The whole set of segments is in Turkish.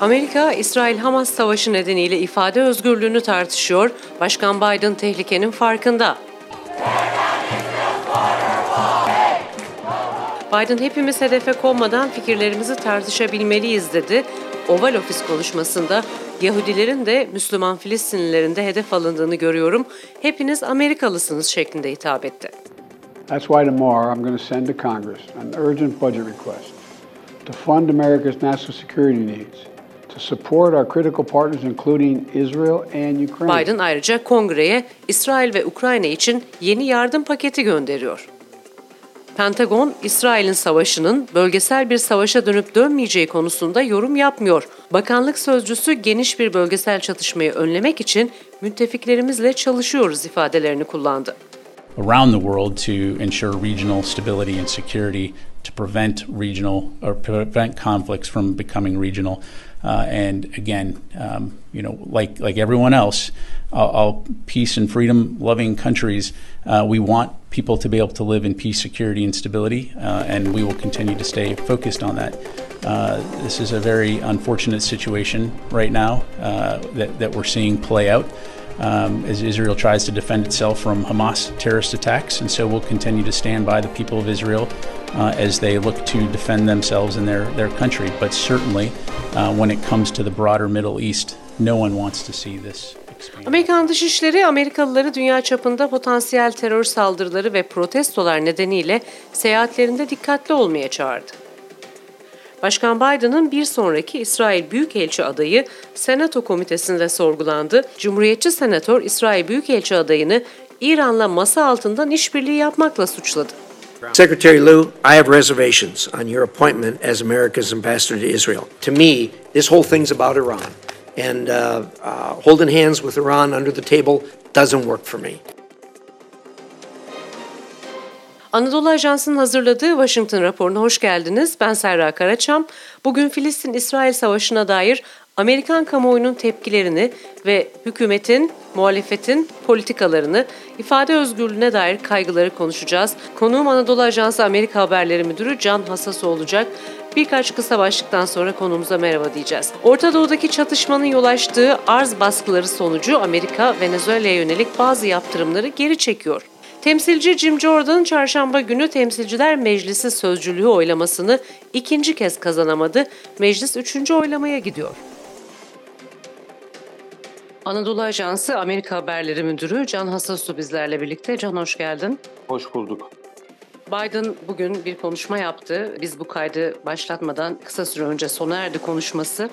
Amerika, İsrail-Hamas savaşı nedeniyle ifade özgürlüğünü tartışıyor. Başkan Biden tehlikenin farkında. Biden hepimiz hedefe konmadan fikirlerimizi tartışabilmeliyiz dedi. Oval Ofis konuşmasında Yahudilerin de Müslüman Filistinlilerin de hedef alındığını görüyorum. Hepiniz Amerikalısınız şeklinde hitap etti. That's why tomorrow I'm going to send to Congress an urgent budget request to fund America's national security needs, to support our critical partners including Israel and Ukraine. Biden ayrıca kongreye İsrail ve Ukrayna için yeni yardım paketi gönderiyor. Pentagon, İsrail'in savaşının bölgesel bir savaşa dönüp dönmeyeceği konusunda yorum yapmıyor. Bakanlık sözcüsü geniş bir bölgesel çatışmayı önlemek için müttefiklerimizle çalışıyoruz ifadelerini kullandı. Around the world to ensure regional stability and security to prevent regional or prevent conflicts from becoming regional. Uh, and again, um, you know, like like everyone else, all, peace and freedom loving countries, uh, we want people to be able to live in peace, security, and stability, uh, and we will continue to stay focused on that. Uh, this is a very unfortunate situation right now uh, that, that we're seeing play out. Um, as Israel tries to defend itself from Hamas terrorist attacks. And so we'll continue to stand by the people of Israel uh, as they look to defend themselves and their, their country. But certainly, uh, when it comes to the broader Middle East, no one wants to see this. Amerikan Dışişleri Amerikalıları dünya çapında potansiyel terör saldırıları ve protestolar nedeniyle seyahatlerinde dikkatli olmaya çağırdı. Başkan Biden'ın bir sonraki İsrail Büyükelçi adayı Senato Komitesi'nde sorgulandı. Cumhuriyetçi Senatör İsrail Büyükelçi adayını İran'la masa altından işbirliği yapmakla suçladı. Secretary Liu, I have reservations on your appointment as America's ambassador to Israel. To me, this whole thing's about Iran. And uh, uh, holding hands with Iran under the table doesn't work for me. Anadolu Ajansı'nın hazırladığı Washington raporuna hoş geldiniz. Ben Serra Karaçam. Bugün Filistin-İsrail savaşına dair Amerikan kamuoyunun tepkilerini ve hükümetin, muhalefetin politikalarını, ifade özgürlüğüne dair kaygıları konuşacağız. Konuğum Anadolu Ajansı Amerika Haberleri Müdürü Can Hassası olacak. Birkaç kısa başlıktan sonra konuğumuza merhaba diyeceğiz. Orta Doğu'daki çatışmanın yol açtığı arz baskıları sonucu Amerika, Venezuela'ya yönelik bazı yaptırımları geri çekiyor. Temsilci Jim Jordan çarşamba günü Temsilciler Meclisi sözcülüğü oylamasını ikinci kez kazanamadı. Meclis üçüncü oylamaya gidiyor. Anadolu Ajansı Amerika Haberleri Müdürü Can Hasasu bizlerle birlikte. Can hoş geldin. Hoş bulduk. Biden bugün bir konuşma yaptı. Biz bu kaydı başlatmadan kısa süre önce sona erdi konuşması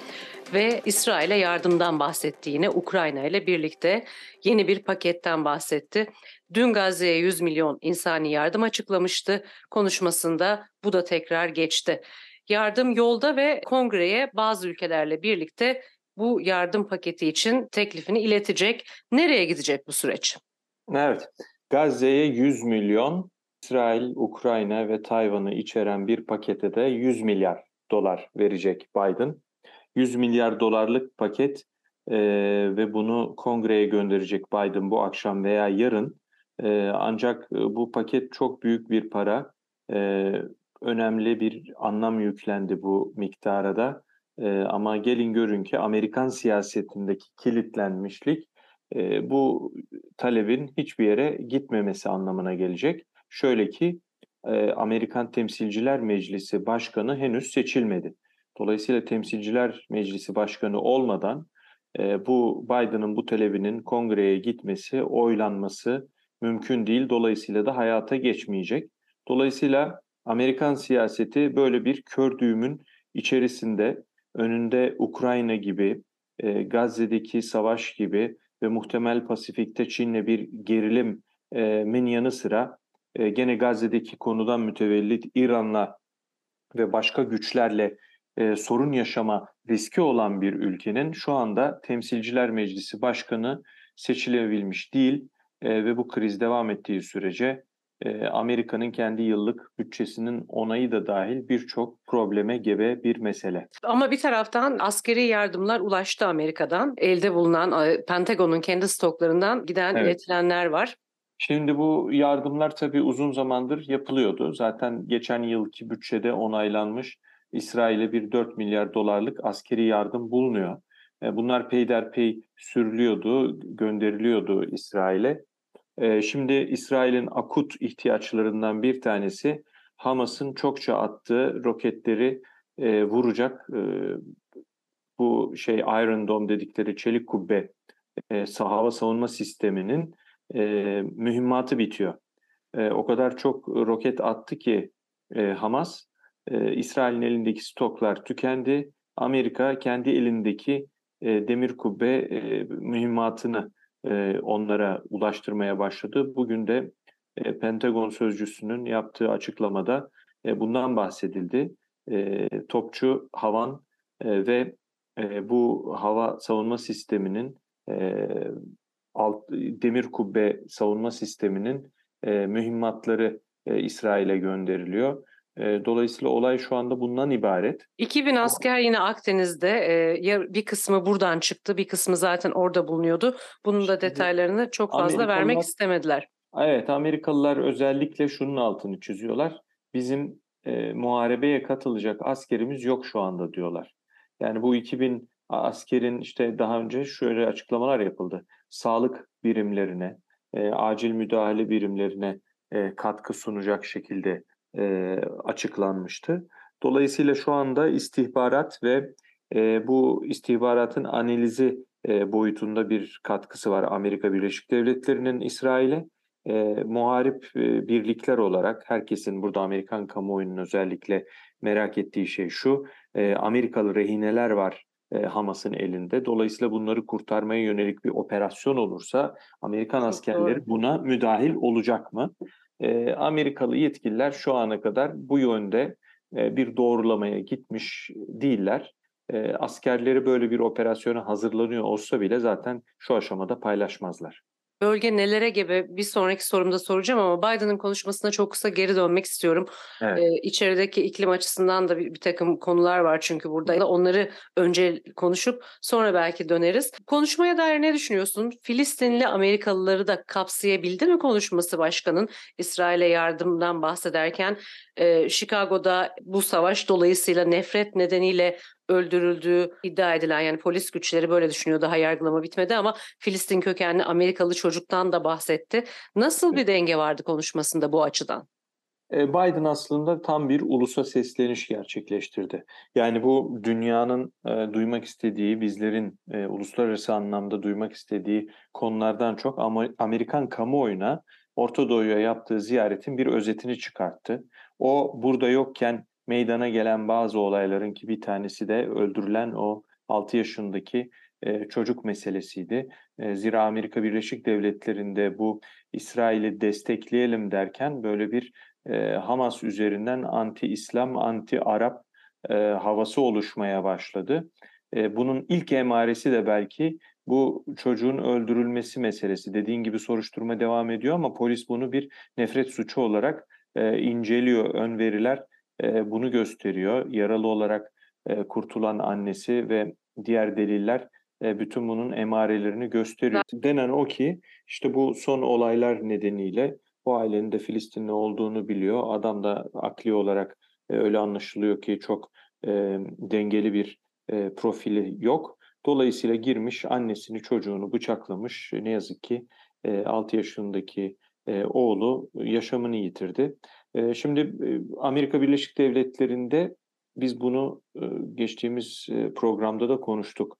ve İsrail'e yardımdan bahsetti yine Ukrayna ile birlikte yeni bir paketten bahsetti. Dün Gazze'ye 100 milyon insani yardım açıklamıştı. Konuşmasında bu da tekrar geçti. Yardım yolda ve kongreye bazı ülkelerle birlikte bu yardım paketi için teklifini iletecek. Nereye gidecek bu süreç? Evet, Gazze'ye 100 milyon, İsrail, Ukrayna ve Tayvan'ı içeren bir pakete de 100 milyar dolar verecek Biden. 100 milyar dolarlık paket e, ve bunu kongreye gönderecek Biden bu akşam veya yarın. Ancak bu paket çok büyük bir para, önemli bir anlam yüklendi bu miktara da. Ama gelin görün ki Amerikan siyasetindeki kilitlenmişlik bu talebin hiçbir yere gitmemesi anlamına gelecek. Şöyle ki Amerikan Temsilciler Meclisi Başkanı henüz seçilmedi. Dolayısıyla Temsilciler Meclisi Başkanı olmadan bu Biden'ın bu talebinin kongreye gitmesi, oylanması mümkün değil. Dolayısıyla da hayata geçmeyecek. Dolayısıyla Amerikan siyaseti böyle bir kör düğümün içerisinde önünde Ukrayna gibi, e, Gazze'deki savaş gibi ve muhtemel Pasifik'te Çin'le bir gerilimin yanı sıra e, gene Gazze'deki konudan mütevellit İran'la ve başka güçlerle e, sorun yaşama riski olan bir ülkenin şu anda Temsilciler Meclisi Başkanı seçilebilmiş değil e, ve bu kriz devam ettiği sürece e, Amerika'nın kendi yıllık bütçesinin onayı da dahil birçok probleme gebe bir mesele. Ama bir taraftan askeri yardımlar ulaştı Amerika'dan. Elde bulunan e, Pentagon'un kendi stoklarından giden Evet. iletilenler var. Şimdi bu yardımlar tabii uzun zamandır yapılıyordu. Zaten geçen yılki bütçede onaylanmış İsrail'e bir 4 milyar dolarlık askeri yardım bulunuyor. E, bunlar peyderpey sürülüyordu, gönderiliyordu İsrail'e. E, şimdi İsrail'in akut ihtiyaçlarından bir tanesi Hamas'ın çokça attığı roketleri e, vuracak bu şey Iron Dome dedikleri çelik kubbe hava savunma sisteminin mühimmatı bitiyor. O kadar çok roket attı ki Hamas, İsrail'in elindeki stoklar tükendi. Amerika kendi elindeki e, demir kubbe e, mühimmatını e, onlara ulaştırmaya başladı. Bugün de e, Pentagon sözcüsünün yaptığı açıklamada e, bundan bahsedildi. Topçu havan ve bu hava savunma sisteminin alt, demir kubbe savunma sisteminin e, mühimmatları İsrail'e gönderiliyor. Dolayısıyla olay şu anda bundan ibaret. 2000 asker yine Akdeniz'de bir kısmı buradan çıktı bir kısmı zaten orada bulunuyordu. Bunun da detaylarını çok fazla vermek istemediler. Evet Amerikalılar özellikle şunun altını çiziyorlar. Bizim e, muharebeye katılacak askerimiz yok şu anda diyorlar. Yani bu 2000 askerin işte daha önce şöyle açıklamalar yapıldı. Sağlık birimlerine, e, acil müdahale birimlerine e, katkı sunacak şekilde e, açıklanmıştı. Dolayısıyla şu anda istihbarat ve e, bu istihbaratın analizi e, boyutunda bir katkısı var Amerika Birleşik Devletleri'nin İsrail'e. E, muharip e, birlikler olarak herkesin burada Amerikan kamuoyunun özellikle merak ettiği şey şu, e, Amerikalı rehineler var e, Hamas'ın elinde. Dolayısıyla bunları kurtarmaya yönelik bir operasyon olursa Amerikan Çok askerleri doğru. buna müdahil olacak mı? E, Amerikalı yetkililer şu ana kadar bu yönde e, bir doğrulamaya gitmiş değiller. E, askerleri böyle bir operasyona hazırlanıyor olsa bile zaten şu aşamada paylaşmazlar bölge nelere gebe bir sonraki sorumda soracağım ama Biden'ın konuşmasına çok kısa geri dönmek istiyorum. Evet. Ee, içerideki iklim açısından da bir, bir takım konular var çünkü burada. Onları önce konuşup sonra belki döneriz. Konuşmaya dair ne düşünüyorsun? Filistinli Amerikalıları da kapsayabildi mi konuşması başkanın İsrail'e yardımdan bahsederken? E, Chicago'da bu savaş dolayısıyla nefret nedeniyle öldürüldüğü iddia edilen yani polis güçleri böyle düşünüyor daha yargılama bitmedi ama Filistin kökenli Amerikalı çocuktan da bahsetti. Nasıl bir denge vardı konuşmasında bu açıdan? E, Biden aslında tam bir ulusa sesleniş gerçekleştirdi. Yani bu dünyanın e, duymak istediği, bizlerin e, uluslararası anlamda duymak istediği konulardan çok ama Amerikan kamuoyuna Orta Doğu'ya yaptığı ziyaretin bir özetini çıkarttı. O burada yokken meydana gelen bazı olayların ki bir tanesi de öldürülen o 6 yaşındaki e, çocuk meselesiydi. E, zira Amerika Birleşik Devletleri'nde bu İsrail'i destekleyelim derken böyle bir e, Hamas üzerinden anti-İslam, anti-Arap e, havası oluşmaya başladı. Bunun ilk emaresi de belki bu çocuğun öldürülmesi meselesi. Dediğin gibi soruşturma devam ediyor ama polis bunu bir nefret suçu olarak inceliyor. Ön veriler e, bunu gösteriyor. Yaralı olarak e, kurtulan annesi ve diğer deliller e, bütün bunun emarelerini gösteriyor. Denen o ki işte bu son olaylar nedeniyle bu ailenin de Filistinli olduğunu biliyor. Adam da akli olarak e, öyle anlaşılıyor ki çok e, dengeli bir e, profili yok. Dolayısıyla girmiş annesini çocuğunu bıçaklamış. Ne yazık ki e, 6 yaşındaki e, oğlu yaşamını yitirdi. E, şimdi e, Amerika Birleşik Devletleri'nde biz bunu e, geçtiğimiz e, programda da konuştuk.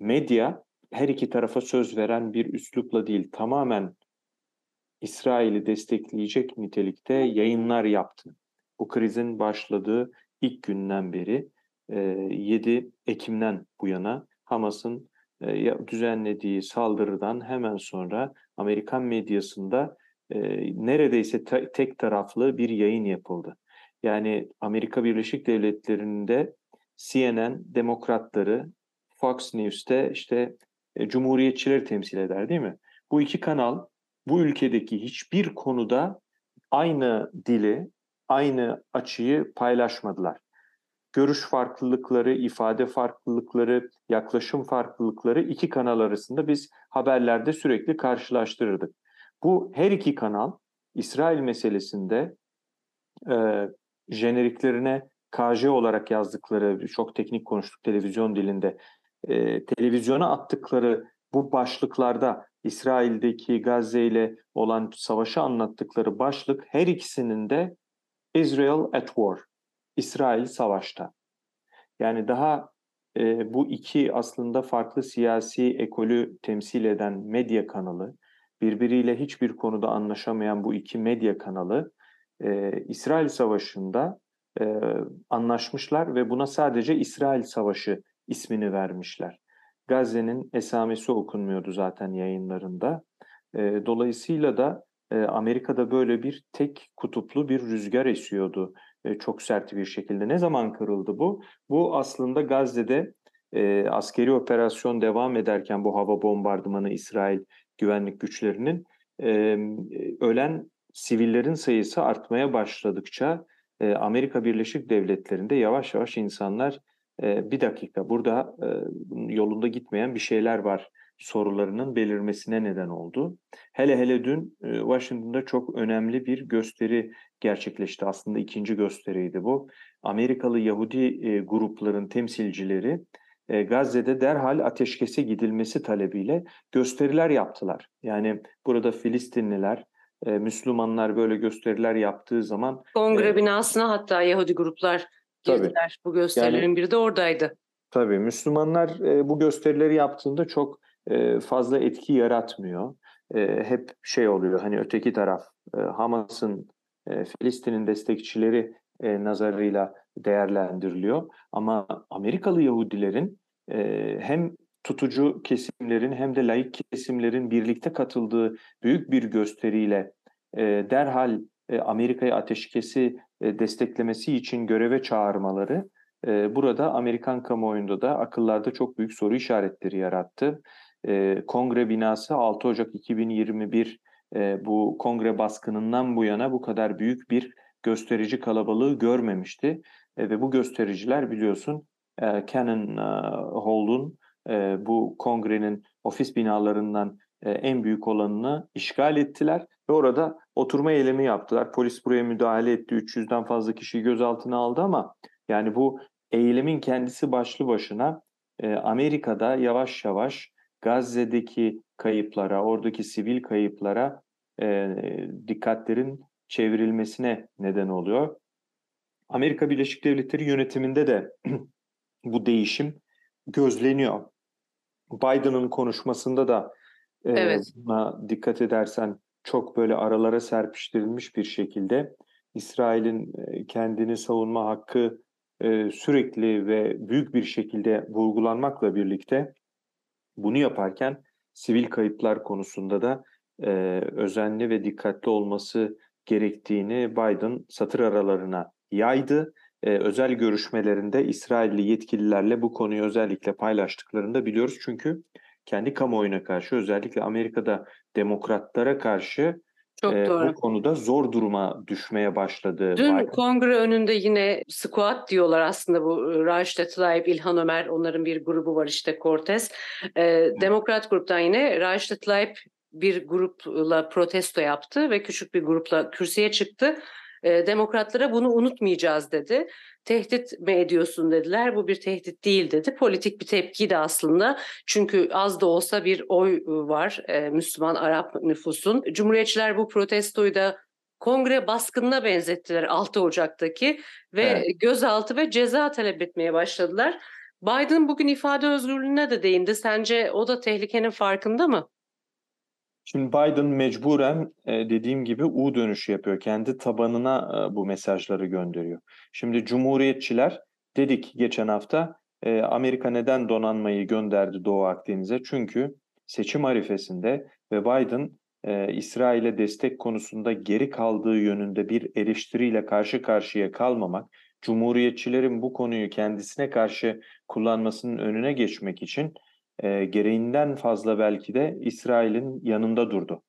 Medya her iki tarafa söz veren bir üslupla değil tamamen İsrail'i destekleyecek nitelikte yayınlar yaptı. Bu krizin başladığı ilk günden beri 7 Ekim'den bu yana Hamas'ın düzenlediği saldırıdan hemen sonra Amerikan medyasında neredeyse te- tek taraflı bir yayın yapıldı. Yani Amerika Birleşik Devletleri'nde CNN demokratları, Fox News'te işte e, cumhuriyetçileri temsil eder değil mi? Bu iki kanal bu ülkedeki hiçbir konuda aynı dili, aynı açıyı paylaşmadılar. Görüş farklılıkları, ifade farklılıkları, yaklaşım farklılıkları iki kanal arasında biz haberlerde sürekli karşılaştırırdık. Bu her iki kanal İsrail meselesinde e, jeneriklerine KJ olarak yazdıkları, çok teknik konuştuk televizyon dilinde, e, televizyona attıkları bu başlıklarda İsrail'deki Gazze ile olan savaşı anlattıkları başlık her ikisinin de Israel at war, İsrail savaşta. Yani daha e, bu iki aslında farklı siyasi ekolü temsil eden medya kanalı, birbiriyle hiçbir konuda anlaşamayan bu iki medya kanalı e, İsrail Savaşı'nda e, anlaşmışlar ve buna sadece İsrail Savaşı ismini vermişler. Gazze'nin esamesi okunmuyordu zaten yayınlarında. E, dolayısıyla da e, Amerika'da böyle bir tek kutuplu bir rüzgar esiyordu e, çok sert bir şekilde. Ne zaman kırıldı bu? Bu aslında Gazze'de e, askeri operasyon devam ederken bu hava bombardımanı İsrail güvenlik güçlerinin e, ölen sivillerin sayısı artmaya başladıkça e, Amerika Birleşik Devletleri'nde yavaş yavaş insanlar e, bir dakika burada e, yolunda gitmeyen bir şeyler var sorularının belirmesine neden oldu. Hele hele dün e, Washington'da çok önemli bir gösteri gerçekleşti. Aslında ikinci gösteriydi bu. Amerikalı Yahudi e, grupların temsilcileri Gazze'de derhal ateşkese gidilmesi talebiyle gösteriler yaptılar. Yani burada Filistinliler, Müslümanlar böyle gösteriler yaptığı zaman... Kongre e, binasına hatta Yahudi gruplar girdiler. Tabii. Bu gösterilerin yani, biri de oradaydı. Tabii Müslümanlar e, bu gösterileri yaptığında çok e, fazla etki yaratmıyor. E, hep şey oluyor hani öteki taraf e, Hamas'ın, e, Filistin'in destekçileri e, nazarıyla değerlendiriliyor. Ama Amerikalı Yahudilerin e, hem tutucu kesimlerin hem de laik kesimlerin birlikte katıldığı büyük bir gösteriyle e, derhal e, Amerika'ya ateşkesi e, desteklemesi için göreve çağırmaları e, burada Amerikan kamuoyunda da akıllarda çok büyük soru işaretleri yarattı. E, kongre binası 6 Ocak 2021 e, bu kongre baskınından bu yana bu kadar büyük bir gösterici kalabalığı görmemişti. E, ve bu göstericiler biliyorsun e, Cannon e, Hall'un e, bu kongrenin ofis binalarından e, en büyük olanını işgal ettiler ve orada oturma eylemi yaptılar. Polis buraya müdahale etti. 300'den fazla kişiyi gözaltına aldı ama yani bu eylemin kendisi başlı başına e, Amerika'da yavaş yavaş Gazze'deki kayıplara, oradaki sivil kayıplara e, dikkatlerin çevrilmesine neden oluyor. Amerika Birleşik Devletleri yönetiminde de bu değişim gözleniyor. Biden'ın konuşmasında da e, evet. buna dikkat edersen çok böyle aralara serpiştirilmiş bir şekilde İsrail'in e, kendini savunma hakkı e, sürekli ve büyük bir şekilde vurgulanmakla birlikte bunu yaparken sivil kayıplar konusunda da e, özenli ve dikkatli olması gerektiğini Biden satır aralarına yaydı. E, özel görüşmelerinde İsrailli yetkililerle bu konuyu özellikle paylaştıklarını da biliyoruz. Çünkü kendi kamuoyuna karşı özellikle Amerika'da demokratlara karşı çok e, doğru. bu konuda zor duruma düşmeye başladı. Dün Biden. kongre önünde yine squat diyorlar aslında bu e, Raşit Tlaib, İlhan Ömer onların bir grubu var işte Cortez. E, Demokrat gruptan yine Raşit Tlaib bir grupla protesto yaptı ve küçük bir grupla kürsüye çıktı. E, demokratlara bunu unutmayacağız dedi. Tehdit mi ediyorsun dediler. Bu bir tehdit değil dedi. Politik bir tepkiydi aslında. Çünkü az da olsa bir oy var e, Müslüman Arap nüfusun. Cumhuriyetçiler bu protestoyu da kongre baskınına benzettiler 6 Ocak'taki ve evet. gözaltı ve ceza talep etmeye başladılar. Biden bugün ifade özgürlüğüne de değindi. Sence o da tehlikenin farkında mı? Şimdi Biden mecburen e, dediğim gibi U dönüşü yapıyor. Kendi tabanına e, bu mesajları gönderiyor. Şimdi Cumhuriyetçiler dedik geçen hafta e, Amerika neden donanmayı gönderdi Doğu Akdeniz'e? Çünkü seçim arifesinde ve Biden İsrail'e destek konusunda geri kaldığı yönünde bir eleştiriyle karşı karşıya kalmamak, Cumhuriyetçilerin bu konuyu kendisine karşı kullanmasının önüne geçmek için e, gereğinden fazla belki de İsrail'in yanında durdu.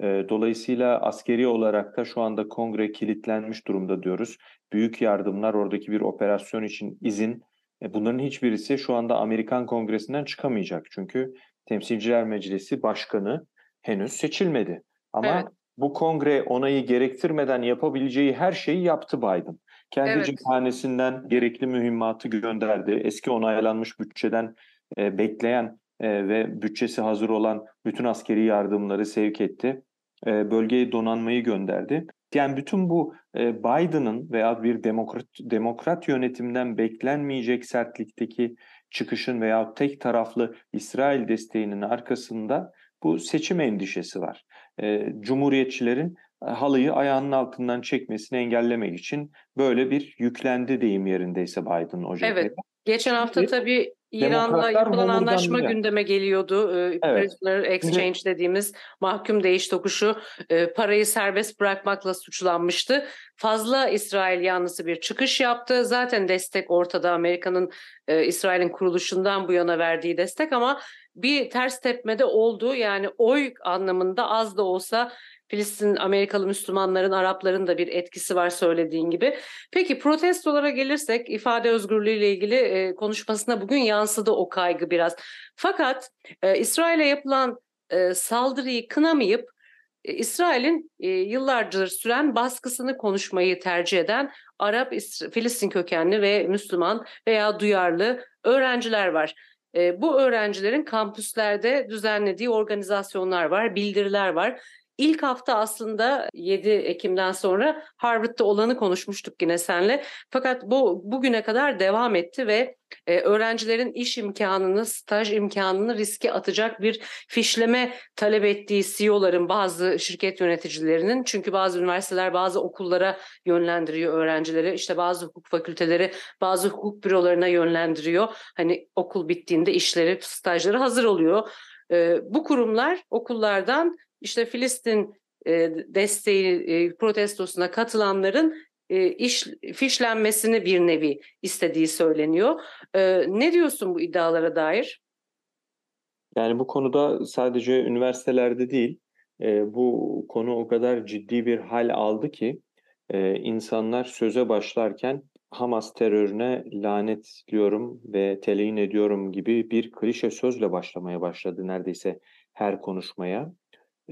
E, dolayısıyla askeri olarak da şu anda kongre kilitlenmiş durumda diyoruz. Büyük yardımlar, oradaki bir operasyon için izin, e, bunların hiçbirisi şu anda Amerikan Kongresi'nden çıkamayacak. Çünkü Temsilciler Meclisi Başkanı henüz seçilmedi. Ama evet. bu kongre onayı gerektirmeden yapabileceği her şeyi yaptı Biden. Kendi Evet. cephanesinden gerekli mühimmatı gönderdi. Eski onaylanmış bütçeden e, bekleyen e, ve bütçesi hazır olan bütün askeri yardımları sevk etti. E, bölgeye donanmayı gönderdi. Yani bütün bu e, Biden'ın veya bir demokrat, demokrat yönetimden beklenmeyecek sertlikteki çıkışın veya tek taraflı İsrail desteğinin arkasında bu seçim endişesi var. E, Cumhuriyetçilerin halıyı ayağının altından çekmesini engellemek için böyle bir yüklendi deyim yerindeyse Biden cephede. Evet. Geçen hafta tabii İran'la yapılan anlaşma homurdanıyor. gündeme geliyordu. Ee, Evet. Prisoner exchange dediğimiz mahkum değiş tokuşu e, parayı serbest bırakmakla suçlanmıştı. Fazla İsrail yanlısı bir çıkış yaptı. Zaten destek ortada Amerika'nın e, İsrail'in kuruluşundan bu yana verdiği destek ama bir ters tepmede oldu. Yani oy anlamında az da olsa Filistin Amerikalı Müslümanların, Arapların da bir etkisi var söylediğin gibi. Peki protestolara gelirsek ifade özgürlüğü ile ilgili e, konuşmasına bugün yansıdı o kaygı biraz. Fakat e, İsrail'e yapılan e, saldırıyı kınamayıp e, İsrail'in e, yıllardır süren baskısını konuşmayı tercih eden Arap, İs- Filistin kökenli ve Müslüman veya duyarlı öğrenciler var. E, bu öğrencilerin kampüslerde düzenlediği organizasyonlar var, bildiriler var. İlk hafta aslında 7 Ekim'den sonra Harvard'da olanı konuşmuştuk yine senle. Fakat bu bugüne kadar devam etti ve e, öğrencilerin iş imkanını, staj imkanını riske atacak bir fişleme talep ettiği CEO'ların bazı şirket yöneticilerinin çünkü bazı üniversiteler bazı okullara yönlendiriyor öğrencileri. İşte bazı hukuk fakülteleri bazı hukuk bürolarına yönlendiriyor. Hani okul bittiğinde işleri, stajları hazır oluyor. E, bu kurumlar okullardan işte Filistin e, desteği e, protestosuna katılanların e, iş fişlenmesini bir nevi istediği söyleniyor. Ne diyorsun bu iddialara dair? Yani bu konuda sadece üniversitelerde değil, bu konu o kadar ciddi bir hal aldı ki insanlar söze başlarken Hamas terörüne lanetliyorum ve telin ediyorum gibi bir klişe sözle başlamaya başladı neredeyse her konuşmaya.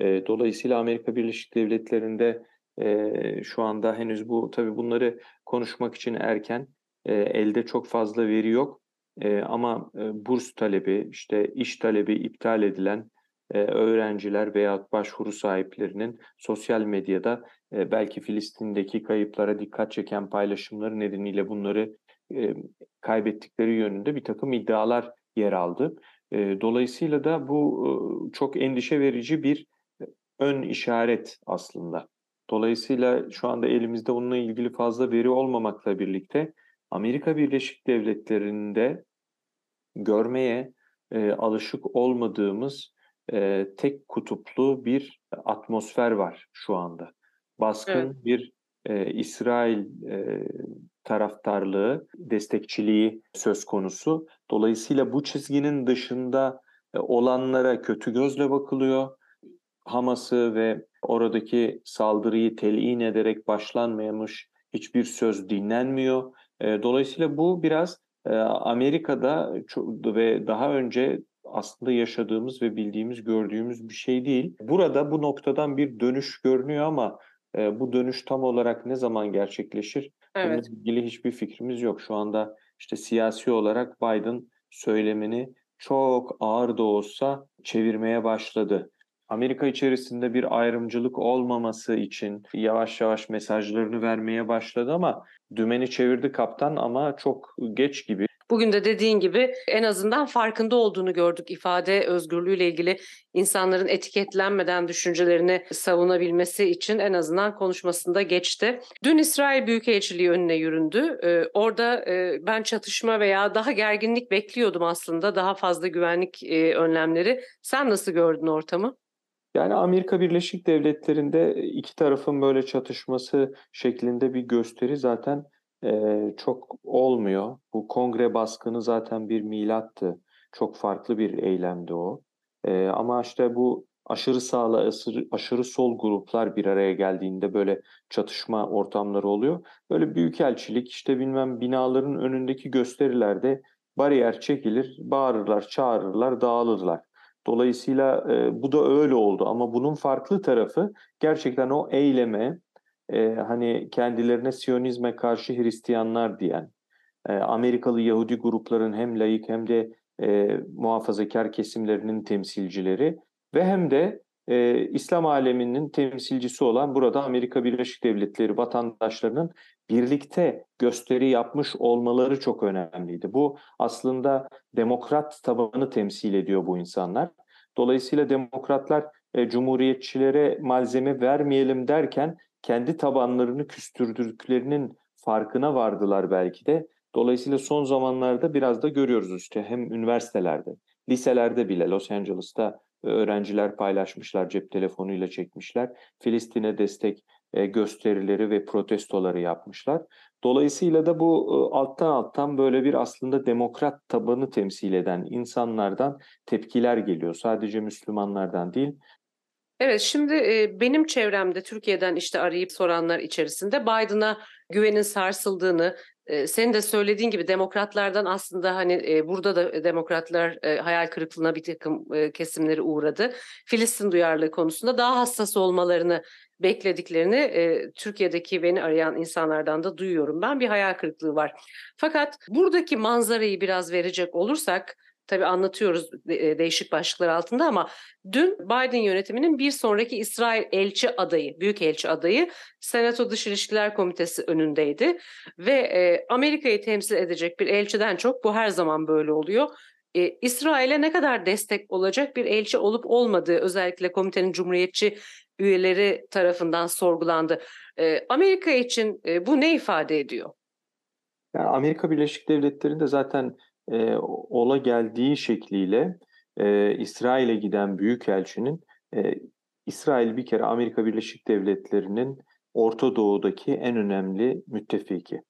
E, dolayısıyla Amerika Birleşik Devletleri'nde e, şu anda henüz bu tabii bunları konuşmak için erken, e, elde çok fazla veri yok. E, ama e, burs talebi, işte iş talebi iptal edilen e, öğrenciler veya başvuru sahiplerinin sosyal medyada e, belki Filistin'deki kayıplara dikkat çeken paylaşımları nedeniyle bunları e, kaybettikleri yönünde bir takım iddialar yer aldı. E, dolayısıyla da bu e, çok endişe verici bir ön işaret aslında. Dolayısıyla şu anda elimizde onunla ilgili fazla veri olmamakla birlikte Amerika Birleşik Devletleri'nde görmeye e, alışık olmadığımız e, tek kutuplu bir atmosfer var şu anda. Baskın Evet. bir e, İsrail e, taraftarlığı, destekçiliği söz konusu. Dolayısıyla bu çizginin dışında e, olanlara kötü gözle bakılıyor. Hamas'ı ve oradaki saldırıyı telin ederek başlanmamış hiçbir söz dinlenmiyor. E, dolayısıyla bu biraz e, Amerika'da ve daha önce aslında yaşadığımız ve bildiğimiz, gördüğümüz bir şey değil. Burada bu noktadan bir dönüş görünüyor ama e, bu dönüş tam olarak ne zaman gerçekleşir? Bununla Evet. ilgili hiçbir fikrimiz yok. Şu anda işte siyasi olarak Biden söylemini çok ağır da olsa çevirmeye başladı. Amerika içerisinde bir ayrımcılık olmaması için yavaş yavaş mesajlarını vermeye başladı ama dümeni çevirdi kaptan ama çok geç gibi. Bugün de dediğin gibi en azından farkında olduğunu gördük ifade özgürlüğüyle ilgili insanların etiketlenmeden düşüncelerini savunabilmesi için en azından konuşmasında geçti. Dün İsrail Büyükelçiliği önüne yüründü. Ee, orada e, ben çatışma veya daha gerginlik bekliyordum aslında. Daha fazla güvenlik e, önlemleri. Sen nasıl gördün ortamı? Yani Amerika Birleşik Devletleri'nde iki tarafın böyle çatışması şeklinde bir gösteri zaten e, çok olmuyor. Bu kongre baskını zaten bir milattı. Çok farklı bir eylemdi o. E, ama işte bu aşırı sağla aşırı, aşırı sol gruplar bir araya geldiğinde böyle çatışma ortamları oluyor. Böyle büyükelçilik işte bilmem binaların önündeki gösterilerde bariyer çekilir, bağırırlar, çağırırlar, dağılırlar. Dolayısıyla e, bu da öyle oldu. Ama bunun farklı tarafı gerçekten o eyleme e, hani kendilerine Siyonizme karşı Hristiyanlar diyen, e, Amerikalı Yahudi grupların hem layık hem de e, muhafazakar kesimlerinin temsilcileri ve hem de e, İslam aleminin temsilcisi olan burada Amerika Birleşik Devletleri vatandaşlarının birlikte gösteri yapmış olmaları çok önemliydi. Bu aslında demokrat tabanı temsil ediyor bu insanlar. Dolayısıyla demokratlar e, cumhuriyetçilere malzeme vermeyelim derken kendi tabanlarını küstürdüklerinin farkına vardılar belki de. Dolayısıyla son zamanlarda biraz da görüyoruz işte hem üniversitelerde, liselerde bile Los Angeles'ta öğrenciler paylaşmışlar, cep telefonuyla çekmişler. Filistin'e destek e, gösterileri ve protestoları yapmışlar. Dolayısıyla da bu e, alttan alttan böyle bir aslında demokrat tabanı temsil eden insanlardan tepkiler geliyor. Sadece Müslümanlardan değil. Evet şimdi e, benim çevremde Türkiye'den işte arayıp soranlar içerisinde Biden'a güvenin sarsıldığını, senin de söylediğin gibi demokratlardan aslında hani burada da demokratlar hayal kırıklığına bir takım kesimleri uğradı. Filistin duyarlılığı konusunda daha hassas olmalarını beklediklerini Türkiye'deki beni arayan insanlardan da duyuyorum. Ben bir hayal kırıklığı var. Fakat buradaki manzarayı biraz verecek olursak tabii anlatıyoruz e, değişik başlıklar altında ama dün Biden yönetiminin bir sonraki İsrail elçi adayı, büyük elçi adayı Senato Dış İlişkiler Komitesi önündeydi ve e, Amerika'yı temsil edecek bir elçiden çok bu her zaman böyle oluyor. E, İsrail'e ne kadar destek olacak bir elçi olup olmadığı özellikle komitenin cumhuriyetçi üyeleri tarafından sorgulandı. E, Amerika için e, bu ne ifade ediyor? Yani Amerika Birleşik Devletleri'nde zaten e, ola geldiği şekliyle e, İsrail'e giden büyükelçinin e, İsrail bir kere Amerika Birleşik Devletleri'nin Orta Doğu'daki en önemli müttefiki.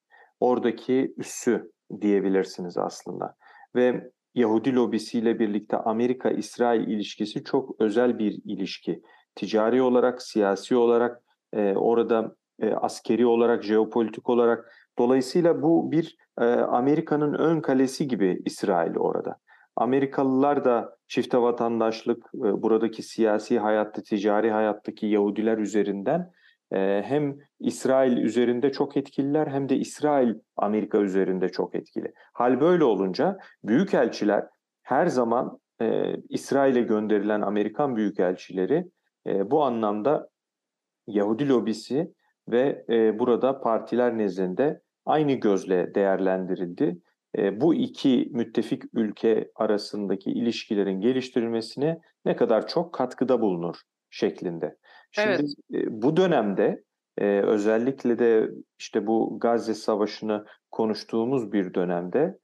Oradaki üssü diyebilirsiniz aslında. Ve Yahudi lobisiyle birlikte Amerika-İsrail ilişkisi çok özel bir ilişki. Ticari olarak, siyasi olarak, e, orada e, askeri olarak, jeopolitik olarak. Dolayısıyla bu bir e, Amerika'nın ön kalesi gibi İsrail orada. Amerikalılar da çifte vatandaşlık, e, buradaki siyasi hayatta, ticari hayattaki Yahudiler üzerinden e, hem İsrail üzerinde çok etkililer hem de İsrail Amerika üzerinde çok etkili. Hal böyle olunca büyükelçiler her zaman e, İsrail'e gönderilen Amerikan büyükelçileri e, bu anlamda Yahudi lobisi ve e, burada partiler nezdinde aynı gözle değerlendirildi. E, bu iki müttefik ülke arasındaki ilişkilerin geliştirilmesine ne kadar çok katkıda bulunur şeklinde. Şimdi evet. e, bu dönemde e, özellikle de işte bu Gazze Savaşı'nı konuştuğumuz bir dönemde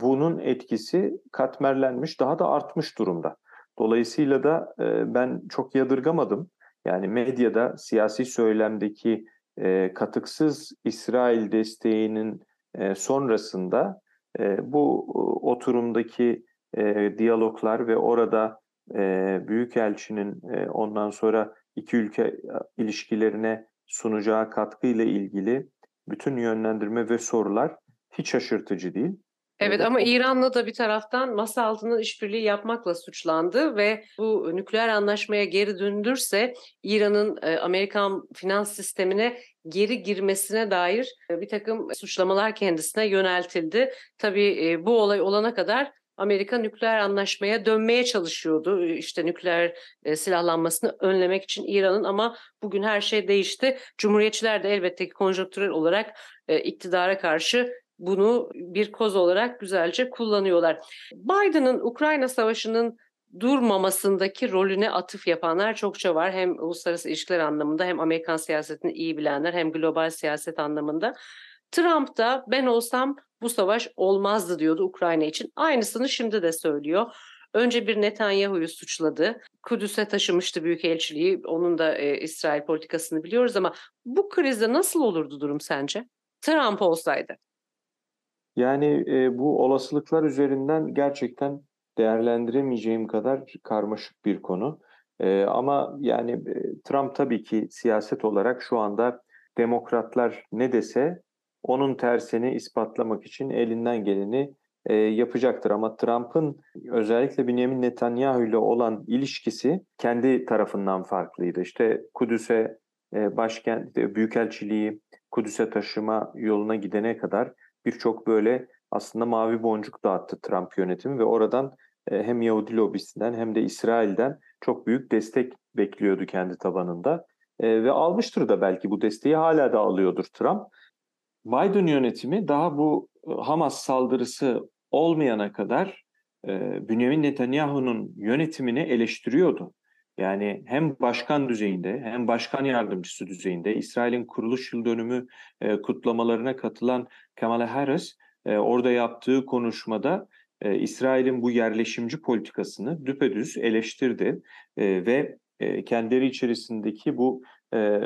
bunun etkisi katmerlenmiş, daha da artmış durumda. Dolayısıyla da ben çok yadırgamadım. Yani medyada siyasi söylemdeki e, katıksız İsrail desteğinin e, sonrasında e, bu oturumdaki e, diyaloglar ve orada e, Büyükelçinin e, ondan sonra iki ülke ilişkilerine sunacağı katkıyla ilgili bütün yönlendirme ve sorular hiç şaşırtıcı değil. Evet ama İran'la da bir taraftan masa altında işbirliği yapmakla suçlandı ve bu nükleer anlaşmaya geri döndürse İran'ın e, Amerikan finans sistemine geri girmesine dair e, bir takım suçlamalar kendisine yöneltildi. Tabii e, bu olay olana kadar Amerika nükleer anlaşmaya dönmeye çalışıyordu. İşte nükleer e, silahlanmasını önlemek için İran'ın ama bugün her şey değişti. Cumhuriyetçiler de elbette ki konjonktürel olarak e, iktidara karşı bunu bir koz olarak güzelce kullanıyorlar. Biden'ın Ukrayna Savaşı'nın durmamasındaki rolüne atıf yapanlar çokça var. Hem uluslararası ilişkiler anlamında hem Amerikan siyasetini iyi bilenler hem global siyaset anlamında. Trump da ben olsam bu savaş olmazdı diyordu Ukrayna için. Aynısını şimdi de söylüyor. Önce bir Netanyahu'yu suçladı. Kudüs'e taşımıştı büyükelçiliği. Onun da e, İsrail politikasını biliyoruz ama bu krizde nasıl olurdu durum sence? Trump olsaydı. Yani e, bu olasılıklar üzerinden gerçekten değerlendiremeyeceğim kadar karmaşık bir konu. E, ama yani e, Trump tabii ki siyaset olarak şu anda demokratlar ne dese onun tersini ispatlamak için elinden geleni e, yapacaktır. Ama Trump'ın özellikle Benjamin Netanyahu ile olan ilişkisi kendi tarafından farklıydı. İşte Kudüs'e e, başkent, e, büyükelçiliği Kudüs'e taşıma yoluna gidene kadar birçok böyle aslında mavi boncuk dağıttı Trump yönetimi ve oradan e, hem Yahudi lobisinden hem de İsrail'den çok büyük destek bekliyordu kendi tabanında. E, ve almıştır da belki bu desteği hala da alıyordur Trump. Biden yönetimi daha bu e, Hamas saldırısı olmayana kadar e, Benjamin Netanyahu'nun yönetimini eleştiriyordu. Yani hem başkan düzeyinde hem başkan yardımcısı düzeyinde İsrail'in kuruluş yıl dönümü e, kutlamalarına katılan Kamala Harris e, orada yaptığı konuşmada e, İsrail'in bu yerleşimci politikasını düpedüz eleştirdi e, ve e, kendileri içerisindeki bu e,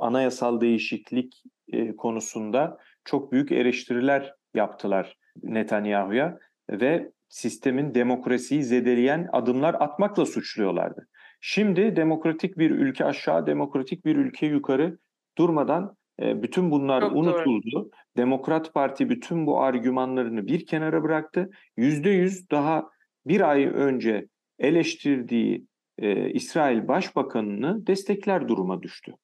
anayasal değişiklik e, konusunda çok büyük eleştiriler yaptılar Netanyahu'ya ve sistemin demokrasiyi zedeleyen adımlar atmakla suçluyorlardı. Şimdi demokratik bir ülke aşağı, demokratik bir ülke yukarı durmadan e, bütün bunlar Çok unutuldu. Doğru. Demokrat Parti bütün bu argümanlarını bir kenara bıraktı. Yüzde yüz daha bir ay önce eleştirdiği e, İsrail Başbakanını destekler duruma düştü.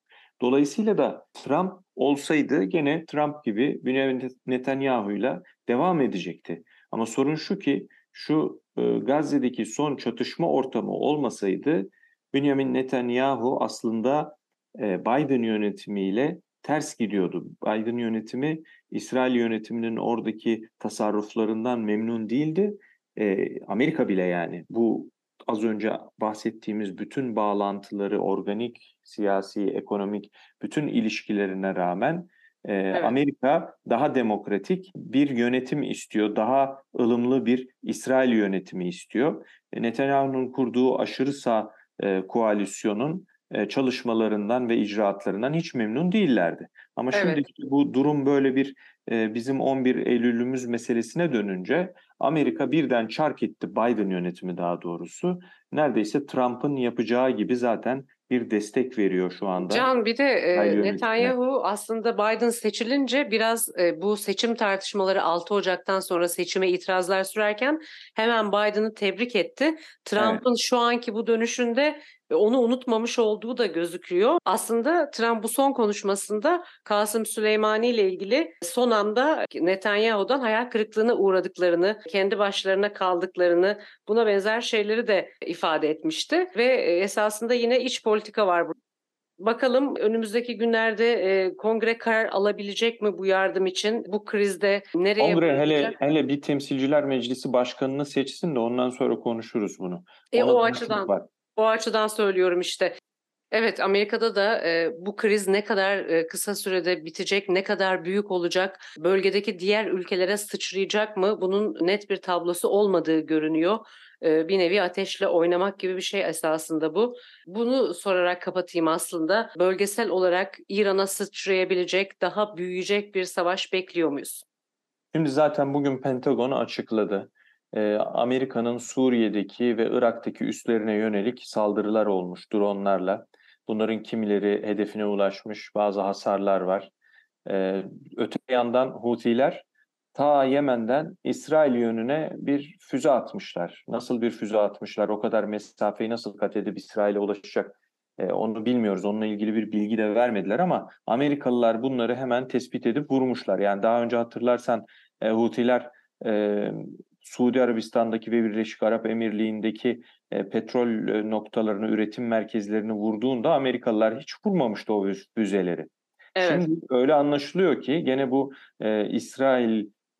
Dolayısıyla da Trump olsaydı gene Trump gibi Benjamin Netanyahu'yla devam edecekti. Ama sorun şu ki şu e, Gazze'deki son çatışma ortamı olmasaydı Benjamin Netanyahu aslında e, Biden yönetimiyle ters gidiyordu. Biden yönetimi İsrail yönetiminin oradaki tasarruflarından memnun değildi. E, Amerika bile yani bu az önce bahsettiğimiz bütün bağlantıları, organik, siyasi, ekonomik bütün ilişkilerine rağmen e, evet. Amerika daha demokratik bir yönetim istiyor, daha ılımlı bir İsrail yönetimi istiyor. E, Netanyahu'nun kurduğu aşırı sağ e, koalisyonun e, çalışmalarından ve icraatlarından hiç memnun değillerdi. Ama evet. şimdi bu durum böyle bir e, bizim 11 Eylül'ümüz meselesine dönünce Amerika birden çark etti Biden yönetimi daha doğrusu. Neredeyse Trump'ın yapacağı gibi zaten bir destek veriyor şu anda. Can bir de e, Netanyahu aslında Biden seçilince biraz e, bu seçim tartışmaları 6 Ocak'tan sonra seçime itirazlar sürerken hemen Biden'ı tebrik etti. Trump'ın evet. şu anki bu dönüşünde onu unutmamış olduğu da gözüküyor. Aslında Trump bu son konuşmasında Kasım Süleymani ile ilgili son anda Netanyahu'dan hayal kırıklığına uğradıklarını, kendi başlarına kaldıklarını, buna benzer şeyleri de ifade etmişti ve esasında yine iç politika var burada. Bakalım önümüzdeki günlerde e, kongre karar alabilecek mi bu yardım için? Bu krizde nereye Kongre hele hele bir temsilciler meclisi başkanını seçsin de ondan sonra konuşuruz bunu. E, o açıdan var. O açıdan söylüyorum işte. Evet Amerika'da da e, bu kriz ne kadar e, kısa sürede bitecek, ne kadar büyük olacak, bölgedeki diğer ülkelere sıçrayacak mı bunun net bir tablosu olmadığı görünüyor. Bir nevi ateşle oynamak gibi bir şey esasında bu. Bunu sorarak kapatayım aslında. Bölgesel olarak İran'a sıçrayabilecek, daha büyüyecek bir savaş bekliyor muyuz? Şimdi zaten bugün Pentagon açıkladı. Amerika'nın Suriye'deki ve Irak'taki üslerine yönelik saldırılar olmuş dronlarla. Bunların kimileri hedefine ulaşmış, bazı hasarlar var. Öte yandan Hutiler ta Yemen'den İsrail yönüne bir füze atmışlar. Nasıl bir füze atmışlar, o kadar mesafeyi nasıl kat edip İsrail'e ulaşacak e, onu bilmiyoruz. Onunla ilgili bir bilgi de vermediler ama Amerikalılar bunları hemen tespit edip vurmuşlar. Yani daha önce hatırlarsan e, Hutiler e, Suudi Arabistan'daki ve Birleşik Arap Emirliği'ndeki e, petrol e, noktalarını, üretim merkezlerini vurduğunda Amerikalılar hiç vurmamıştı o füzeleri. Evet. Şimdi öyle anlaşılıyor ki gene bu e,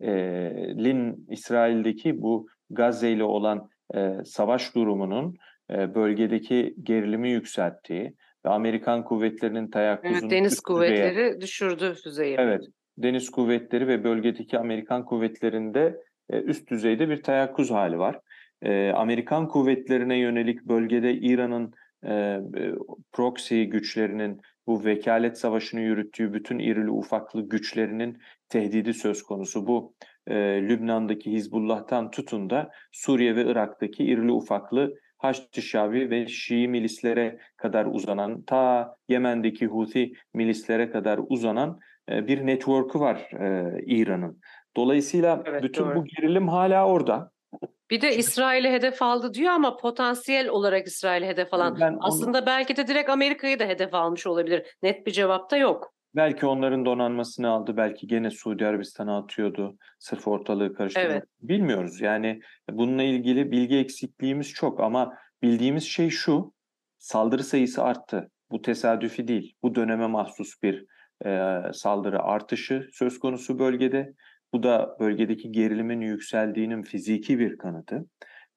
İsrail'in İsrail'deki bu Gazze ile olan e, savaş durumunun e, bölgedeki gerilimi yükselttiği ve Amerikan kuvvetlerinin tayakkuzunu evet, deniz kuvvetleri düzeye, düşürdü füzeyi. Evet, deniz kuvvetleri ve bölgedeki Amerikan kuvvetlerinde e, üst düzeyde bir teyakkuz hali var. E, Amerikan kuvvetlerine yönelik bölgede İran'ın e, proxy güçlerinin bu vekalet savaşını yürüttüğü bütün irili ufaklı güçlerinin tehdidi söz konusu. Bu e, Lübnan'daki Hizbullah'tan tutun da Suriye ve Irak'taki irili ufaklı Haçlı Şabi ve Şii milislere kadar uzanan, ta Yemen'deki Huthi milislere kadar uzanan e, bir network'ü var e, İran'ın. Dolayısıyla evet, bütün doğru. bu gerilim hala orada. Bir de İsrail'e hedef aldı diyor ama potansiyel olarak İsrail'e hedef alan. Ben onu- Aslında belki de direkt Amerika'yı da hedef almış olabilir. Net bir cevap da yok. Belki onların donanmasını aldı, belki gene Suudi Arabistan'a atıyordu sırf ortalığı karıştırmak. Evet. Bilmiyoruz yani bununla ilgili bilgi eksikliğimiz çok ama bildiğimiz şey şu, saldırı sayısı arttı. Bu tesadüfi değil, bu döneme mahsus bir e, saldırı artışı söz konusu bölgede. Bu da bölgedeki gerilimin yükseldiğinin fiziki bir kanıtı.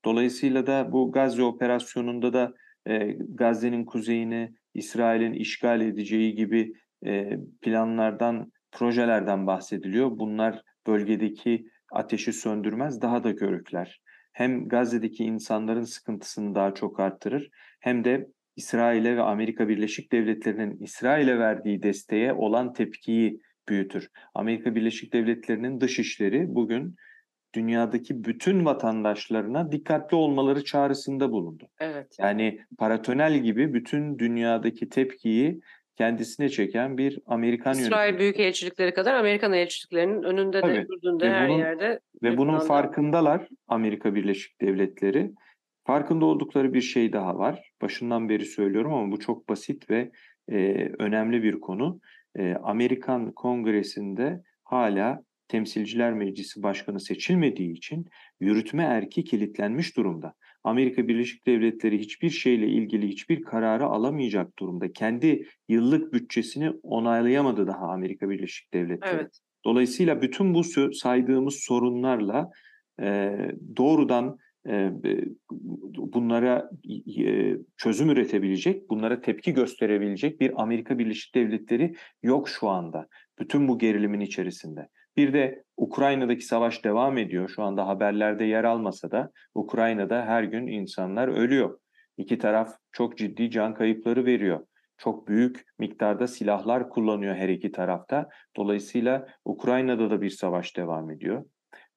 Dolayısıyla da bu Gazze operasyonunda da e, Gazze'nin kuzeyini İsrail'in işgal edeceği gibi e, planlardan, projelerden bahsediliyor. Bunlar bölgedeki ateşi söndürmez, daha da körükler. Hem Gazze'deki insanların sıkıntısını daha çok arttırır, hem de İsrail'e ve Amerika Birleşik Devletleri'nin İsrail'e verdiği desteğe olan tepkiyi büyütür. Amerika Birleşik Devletleri'nin dışişleri bugün dünyadaki bütün vatandaşlarına dikkatli olmaları çağrısında bulundu. Evet. Yani paratonel gibi bütün dünyadaki tepkiyi kendisine çeken bir Amerikan İsrail yönetimi. Büyükelçilikleri kadar Amerikan elçiliklerinin önünde de, Tabii. ürdünde, Ve her bunun- yerde. Ve bunun farkındalar Amerika Birleşik Devletleri. Farkında oldukları bir şey daha var. Başından beri söylüyorum ama bu çok basit ve e, önemli bir konu. E, Amerikan Kongresi'nde hala Temsilciler Meclisi Başkanı seçilmediği için yürütme erki kilitlenmiş durumda. Amerika Birleşik Devletleri hiçbir şeyle ilgili hiçbir kararı alamayacak durumda. Kendi yıllık bütçesini onaylayamadı daha Amerika Birleşik Devletleri. Evet. Dolayısıyla bütün bu saydığımız sorunlarla e, doğrudan bunlara çözüm üretebilecek, bunlara tepki gösterebilecek bir Amerika Birleşik Devletleri yok şu anda. Bütün bu gerilimin içerisinde. Bir de Ukrayna'daki savaş devam ediyor. Şu anda haberlerde yer almasa da Ukrayna'da her gün insanlar ölüyor. İki taraf çok ciddi can kayıpları veriyor. Çok büyük miktarda silahlar kullanıyor her iki tarafta. Dolayısıyla Ukrayna'da da bir savaş devam ediyor.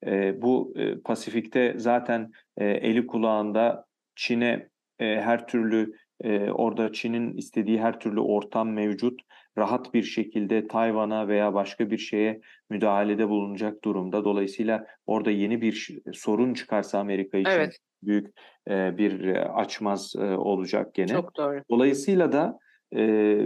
E, bu e, Pasifik'te zaten e, eli kulağında Çin'e e, her türlü e, orada Çin'in istediği her türlü ortam mevcut. Rahat bir şekilde Tayvan'a veya başka bir şeye müdahalede bulunacak durumda. Dolayısıyla orada yeni bir sorun çıkarsa Amerika için Evet. büyük e, bir e, açmaz e, olacak gene. Çok doğru. Dolayısıyla da e,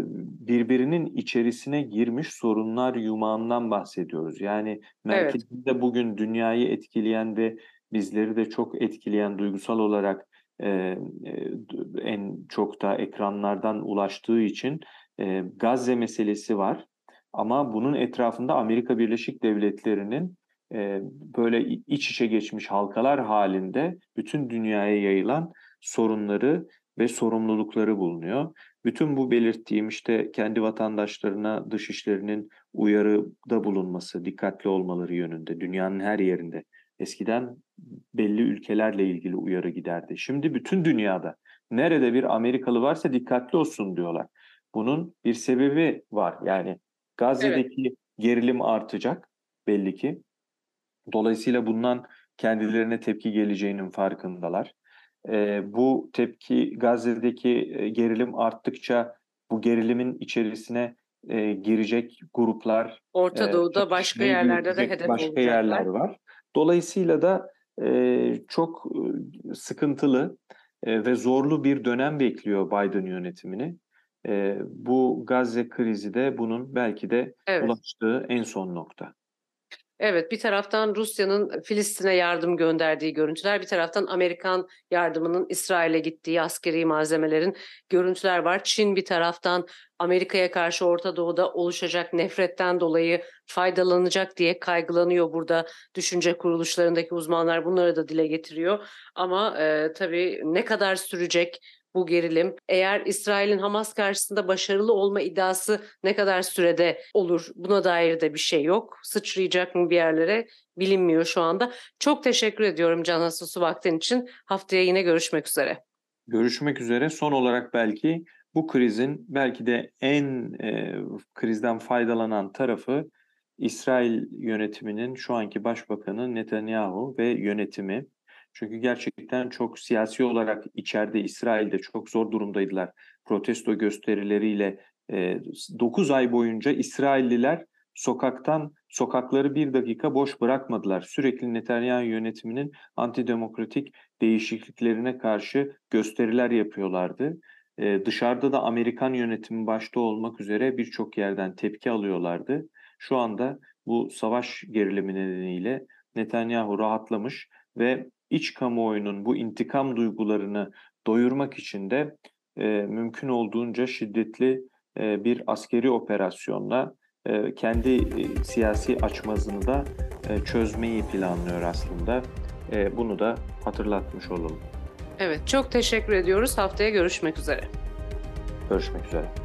birbirinin içerisine girmiş sorunlar yumağından bahsediyoruz. Yani merkezinde bugün dünyayı etkileyen ve bizleri de çok etkileyen duygusal olarak e, en çok da ekranlardan ulaştığı için e, Gazze meselesi var. Ama bunun etrafında Amerika Birleşik Devletleri'nin e, böyle iç içe geçmiş halkalar halinde bütün dünyaya yayılan sorunları ve sorumlulukları bulunuyor. Bütün bu belirttiğim işte kendi vatandaşlarına dışişlerinin uyarıda bulunması, dikkatli olmaları yönünde dünyanın her yerinde. Eskiden belli ülkelerle ilgili uyarı giderdi. Şimdi bütün dünyada nerede bir Amerikalı varsa dikkatli olsun diyorlar. Bunun bir sebebi var. Yani Gazze'deki gerilim artacak belli ki. Dolayısıyla bundan kendilerine tepki geleceğinin farkındalar. Ee, bu tepki Gazze'deki e, gerilim arttıkça bu gerilimin içerisine e, girecek gruplar, Orta e, Doğu'da başka çatışmayı yerlerde de hedef başka olacaklar. yerler var. Dolayısıyla da e, çok e, sıkıntılı e, ve zorlu bir dönem bekliyor Biden yönetimini. E, bu Gazze krizi de bunun belki de Evet. ulaştığı en son nokta. Evet bir taraftan Rusya'nın Filistin'e yardım gönderdiği görüntüler bir taraftan Amerikan yardımının İsrail'e gittiği askeri malzemelerin görüntüler var. Çin bir taraftan Amerika'ya karşı Orta Doğu'da oluşacak nefretten dolayı faydalanacak diye kaygılanıyor burada düşünce kuruluşlarındaki uzmanlar bunları da dile getiriyor. Ama e, tabii ne kadar sürecek bu gerilim eğer İsrail'in Hamas karşısında başarılı olma iddiası ne kadar sürede olur buna dair de bir şey yok. Sıçrayacak mı bir yerlere bilinmiyor şu anda. Çok teşekkür ediyorum Can Hasusu vaktin için. Haftaya yine görüşmek üzere. Görüşmek üzere. Son olarak belki bu krizin belki de en e, krizden faydalanan tarafı İsrail yönetiminin şu anki başbakanı Netanyahu ve yönetimi. Çünkü gerçekten çok siyasi olarak içeride İsrail'de çok zor durumdaydılar. Protesto gösterileriyle e, 9 ay boyunca İsrailliler sokaktan sokakları bir dakika boş bırakmadılar. Sürekli Netanyahu yönetiminin antidemokratik değişikliklerine karşı gösteriler yapıyorlardı. Ee, dışarıda da Amerikan yönetimi başta olmak üzere birçok yerden tepki alıyorlardı. Şu anda bu savaş gerilimi nedeniyle Netanyahu rahatlamış ve iç kamuoyunun bu intikam duygularını doyurmak için de e, mümkün olduğunca şiddetli e, bir askeri operasyonla e, kendi e, siyasi açmazını da e, çözmeyi planlıyor aslında. E, bunu da hatırlatmış olalım. Evet, çok teşekkür ediyoruz. Haftaya görüşmek üzere. Görüşmek üzere.